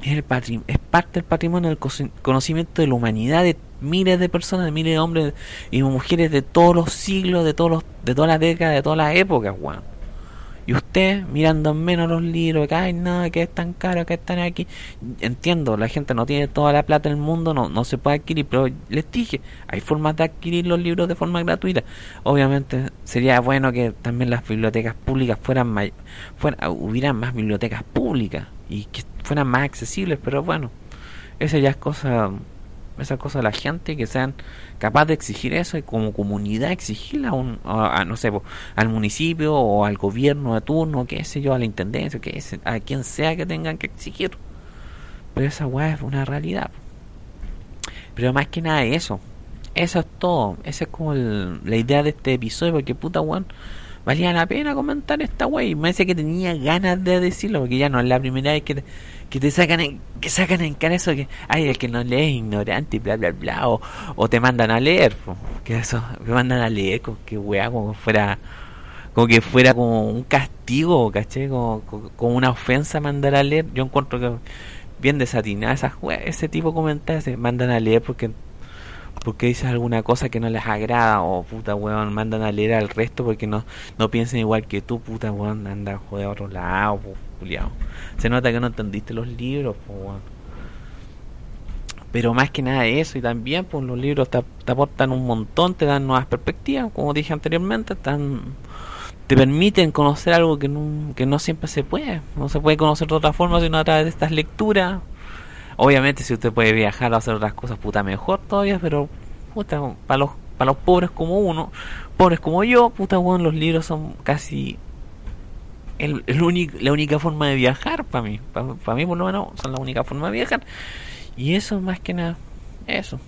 Es, el es parte del patrimonio del conocimiento de la humanidad de miles de personas, miles de hombres y mujeres de todos los siglos, de todos los, de todas las décadas, de todas las épocas, weón. Y usted mirando menos los libros, que hay nada, que es tan caro, que están aquí. Entiendo, la gente no tiene toda la plata del mundo, no, no se puede adquirir, pero les dije, hay formas de adquirir los libros de forma gratuita. Obviamente sería bueno que también las bibliotecas públicas fueran, fueran hubieran más bibliotecas públicas y que fueran más accesibles, pero bueno, esa ya es cosa esa cosa de la gente que sean capaces de exigir eso y como comunidad exigirla a, un, a, no sé al municipio o al gobierno de turno qué sé yo a la intendencia a quien sea que tengan que exigir pero esa weá es una realidad pero más que nada eso eso es todo esa es como la idea de este episodio porque puta weón valía la pena comentar esta wey. Me dice que tenía ganas de decirlo, porque ya no es la primera vez que que te sacan en, que sacan en cara eso que, ay, el que no lee es ignorante bla, bla, bla, o, o te mandan a leer, que eso, me mandan a leer, como que weá, como fuera, como que fuera como un castigo, caché, como, como, una ofensa mandar a leer. Yo encuentro que bien desatinada esas ese tipo de comentarios mandan a leer porque porque dices alguna cosa que no les agrada o puta weón mandan a leer al resto porque no no piensen igual que tú puta weón anda joder a otro lado Julián se nota que no entendiste los libros weón. pero más que nada eso y también pues los libros te, aportan un montón te dan nuevas perspectivas como dije anteriormente están te permiten conocer algo que no, que no siempre se puede no se puede conocer de otra forma sino a través de estas lecturas Obviamente si usted puede viajar o hacer otras cosas, puta, mejor todavía, pero puta, para los, para los pobres como uno, pobres como yo, puta, bueno, los libros son casi el, el único, la única forma de viajar para mí. Para mí por lo menos son la única forma de viajar. Y eso más que nada, eso.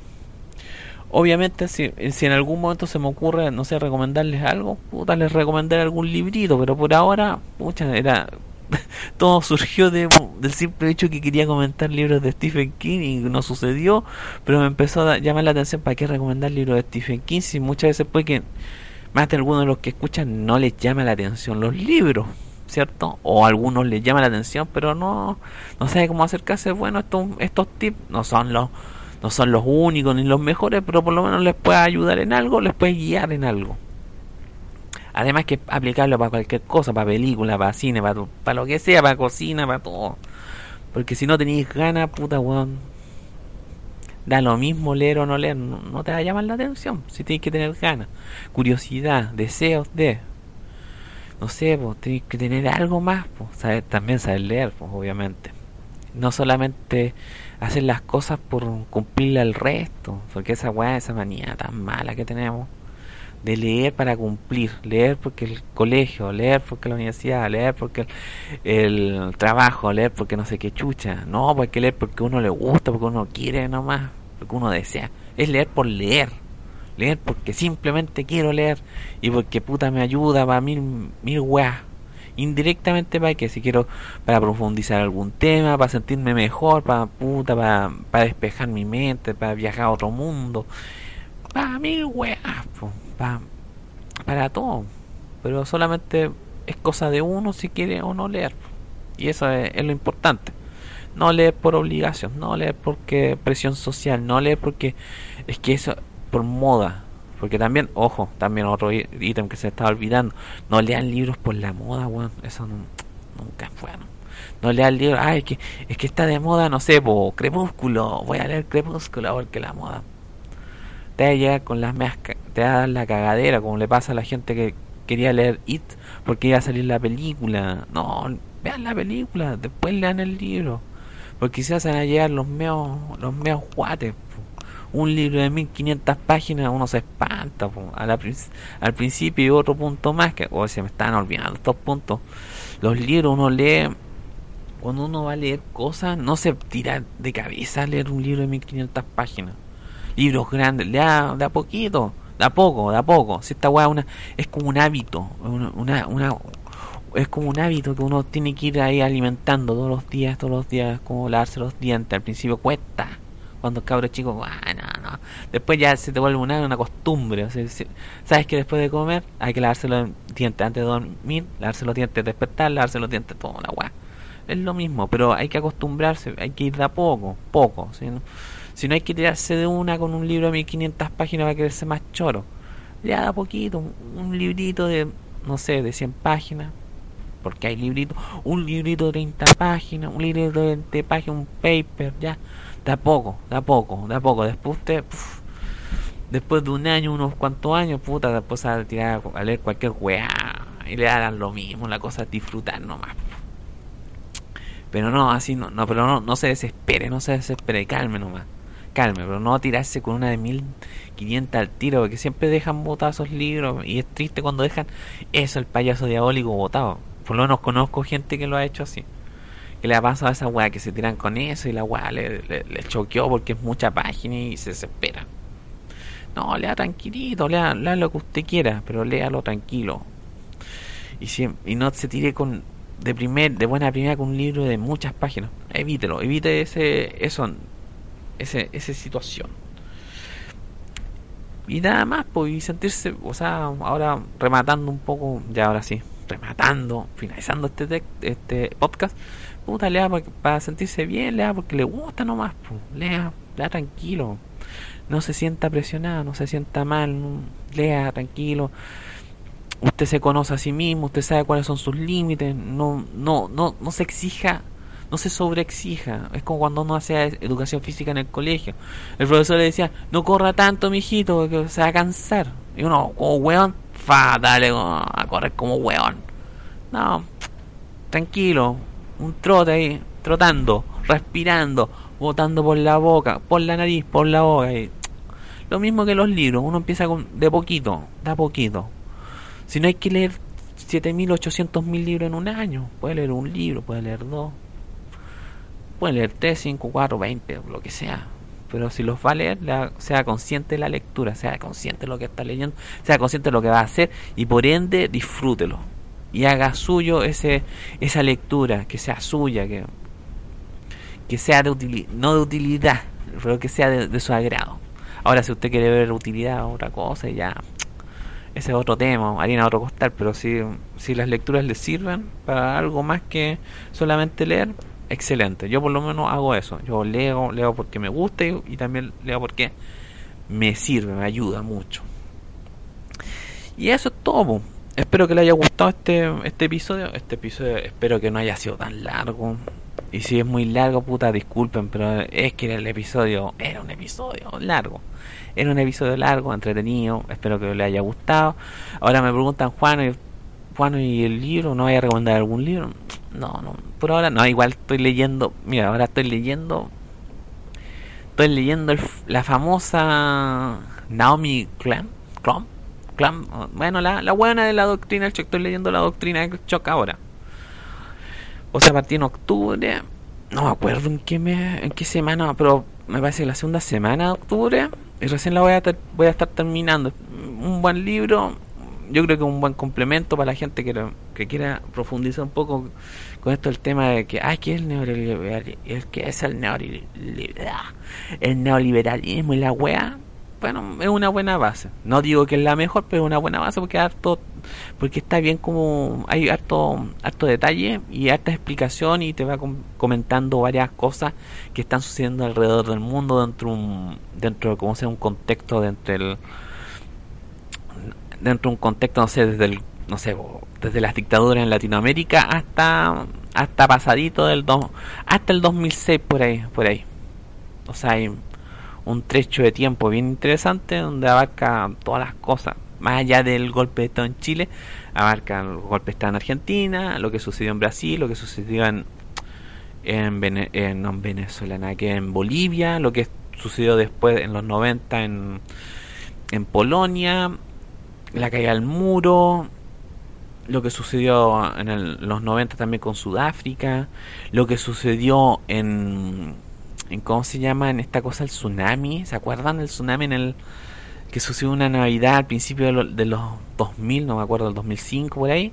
Obviamente, si, si en algún momento se me ocurre, no sé, recomendarles algo, puta, les recomendaré algún librito, pero por ahora, pucha, era todo surgió de, del simple hecho que quería comentar libros de Stephen King y no sucedió, pero me empezó a llamar la atención para qué recomendar libros de Stephen King si muchas veces puede que más de algunos de los que escuchan no les llama la atención los libros, ¿cierto? O algunos les llama la atención, pero no no sabe cómo acercarse. Bueno, estos estos tips no son los no son los únicos ni los mejores, pero por lo menos les puede ayudar en algo, les puede guiar en algo. Además que aplicarlo para cualquier cosa, para película, para cine, para, lo que sea, para cocina, para todo. Porque si no tenéis ganas, puta weón, da lo mismo leer o no leer, no, te va a llamar la atención. Si tenéis que tener ganas, curiosidad, deseos de. No sé, pues tenéis que tener algo más, pues, también saber leer, pues, obviamente. No solamente hacer las cosas por cumplirle al resto, porque esa weá, esa manía tan mala que tenemos de leer para cumplir, leer porque el colegio, leer porque la universidad, leer porque el, trabajo, leer porque no sé qué chucha, no, porque pues leer porque uno le gusta, porque uno quiere nomás, porque uno desea, es leer por leer, leer porque simplemente quiero leer y porque puta me ayuda para mil, mil weas, indirectamente para que si quiero para profundizar algún tema, para sentirme mejor, para puta, para, para despejar mi mente, para viajar a otro mundo, para mil weas, para todo. Pero solamente es cosa de uno si quiere o no leer. Y eso es, lo importante. No leer por obligación, no leer porque presión social, no leer porque es que eso por moda. Porque también, ojo, también otro ítem que se está olvidando, no lean libros por la moda, weón. Eso nunca es bueno. No lean libros, ay, es que, es que está de moda, no sé, po, crepúsculo, voy a leer crepúsculo porque la moda te va con las meas, te va a dar la cagadera, como le pasa a la gente que quería leer It porque iba a salir la película. No, vean la película, después lean el libro. Porque se van a llegar los meos, los meos guates. Un libro de 1500 páginas, uno se espanta al principio y otro punto más, que o se me están olvidando estos puntos. Los libros uno lee, cuando uno va a leer cosas, no se tira de cabeza a leer un libro de 1500 páginas libros grandes, de a, de a poquito, a poco, de a poco. Si esta weá una, es como un hábito, una, una, es como un hábito que uno tiene que ir ahí alimentando todos los días, todos los días, como lavarse los dientes. Al principio cuesta, cuando cabros chico, ah, no. Después ya se te vuelve una, una costumbre. O sea, sabes que después de comer hay que lavarse los dientes antes de dormir, lavarse los dientes despertar, lavarse los dientes, toda la weá. Es lo mismo, pero hay que acostumbrarse, hay que ir de a poco, poco. No, si no hay que tirarse de una con un libro de 1500 páginas va a quererse más choro. Ya de a poquito, un, librito de, no sé, de 100 páginas, porque hay libritos, un librito de 30 páginas, un librito de 20 páginas, un paper, ya, de a poco, de a poco, de a poco. Después usted, después de un año, unos cuantos años, puta, después a tirar a leer cualquier weá y le darán lo mismo, la cosa es disfrutar nomás. Pero no, así no, no, pero no, no se desespere, no se desespere, calme nomás. Calme, pero no tirarse con una de 1500 al tiro, porque siempre dejan botados esos libros y es triste cuando dejan eso, el payaso diabólico botado. Por lo menos conozco gente que lo ha hecho así. Que le ha pasado a esa weá que se tiran con eso y la weá le, le, choqueó porque es mucha página y se desespera. No, lea tranquilito, lea, lea lo que usted quiera, pero léalo tranquilo. Y, si, y no se tire con de primer de buena primera con un libro de muchas páginas evítelo evite ese eso ese esa situación. Y nada más pues y sentirse o sea ahora rematando un poco ya ahora sí rematando finalizando este este podcast puta lea para, sentirse bien lea porque le gusta nomás pues lea lea tranquilo. No se sienta presionado no se sienta mal lea tranquilo. Usted se conoce a sí mismo, usted sabe cuáles son sus límites, no, no, no, no se exija, no se sobreexija. Es como cuando uno hace educación física en el colegio. El profesor le decía, no corra tanto, mijito, que se va a cansar. Y uno, como weón, fa, dale a correr como weón. No, tranquilo, un trote ahí, trotando, respirando, botando por la boca, por la nariz, por la boca. Y... Lo mismo que los libros, uno empieza con, de poquito, de a poquito, si no hay que leer 7.000, 800.000 libros en un año, puede leer un libro, puede leer dos, puede leer 3, 5, 4, 20, lo que sea. Pero si los va a leer, sea consciente de la lectura, sea consciente de lo que está leyendo, sea consciente de lo que va a hacer y por ende disfrútelo. Y haga suyo ese, esa lectura, que sea suya, que, que sea de utilidad, no de utilidad, pero que sea de, de su agrado. Ahora, si usted quiere ver utilidad otra cosa, ya ese es otro tema, harina otro costal, pero si, si las lecturas le sirven para algo más que solamente leer, excelente. Yo por lo menos hago eso. Yo leo, leo porque me gusta y, también leo porque me sirve, me ayuda mucho. Y eso es todo. Espero que le haya gustado este, este episodio. Este episodio espero que no haya sido tan largo. Y si es muy largo, puta, disculpen, pero es que el episodio era un episodio largo. Era un episodio largo, entretenido, espero que les haya gustado. Ahora me preguntan, Juan, Juan, ¿y el libro? ¿No voy a recomendar algún libro? No, no, por ahora no, igual estoy leyendo, mira, ahora estoy leyendo, estoy leyendo la famosa Naomi Klein, Klein, bueno, la, la buena de la doctrina del estoy leyendo la doctrina del Choc ahora. O sea, a en octubre, no me acuerdo en qué, me, en qué semana, pero me parece que la segunda semana de octubre y recién la voy a, voy a estar terminando. Un buen libro, yo creo que es un buen complemento para la gente que, que quiera profundizar un poco con esto el tema de que, ay, ¿qué es el neoliberalismo? ¿Qué es el neoliberalismo? El neoliberalismo y la wea bueno, es una buena base. No digo que es la mejor, pero es una buena base porque harto, porque está bien como hay harto, harto detalle y harta explicación y te va comentando varias cosas que están sucediendo alrededor del mundo dentro un, dentro de como sea un contexto dentro del dentro de un contexto no sé desde el no sé desde las dictaduras en Latinoamérica hasta hasta pasadito del dos hasta el 2006 por ahí por ahí o sea hay un trecho de tiempo bien interesante donde abarca todas las cosas. Más allá del golpe de Estado en Chile, abarca el golpe de Estado en Argentina, lo que sucedió en Brasil, lo que sucedió en, en, en Venezuela, que en Bolivia, lo que sucedió después en los 90 en, en Polonia, la caída del muro, lo que sucedió en los 90 también con Sudáfrica, lo que sucedió en en cómo se llama en esta cosa el tsunami, ¿se acuerdan del tsunami en el que sucedió una Navidad al principio de, de los 2000, no me acuerdo, del 2005 por ahí.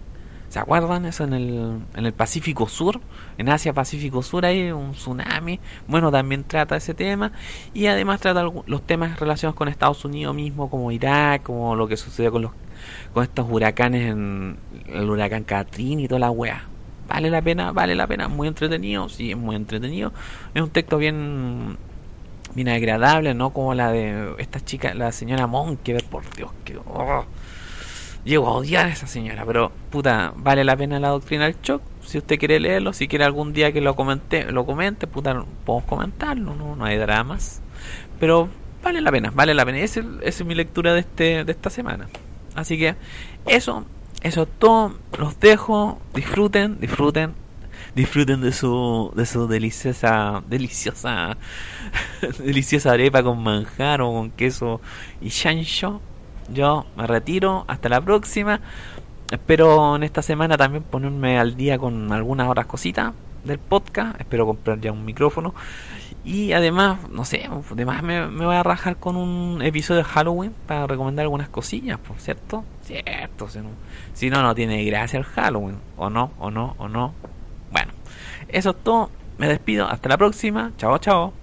¿Se acuerdan? Eso en el, en el Pacífico Sur, en Asia Pacífico Sur hay un tsunami. Bueno, también trata ese tema y además trata los temas relacionados con Estados Unidos mismo, como Irak, como lo que sucedió con los con estos huracanes, en el huracán Katrina y toda la wea. Vale la pena, vale la pena, muy entretenido, sí, es muy entretenido. Es un texto bien bien agradable, no como la de esta chica, la señora Monkever, por Dios, que llego a odiar a esa señora, pero puta, vale la pena la doctrina del shock. Si usted quiere leerlo, si quiere algún día que lo comente, lo comente, puta, podemos comentarlo, no, no hay dramas. Pero vale la pena, vale la pena. Esa es, mi lectura de este de esta semana. Así que eso, eso todo, los dejo, disfruten, disfruten, disfruten de su de su deliciosa deliciosa deliciosa arepa con manjar o con queso y chancho yo me retiro, hasta la próxima. Espero en esta semana también ponerme al día con algunas otras cositas del podcast. Espero comprar ya un micrófono. Y además, no sé, además me, voy a rajar con un episodio de Halloween para recomendar algunas cosillas, por cierto. Cierto, si no, si no, no tiene gracia el Halloween. O no, o no, o no. Bueno, eso es todo. Me despido. Hasta la próxima. Chao, chao.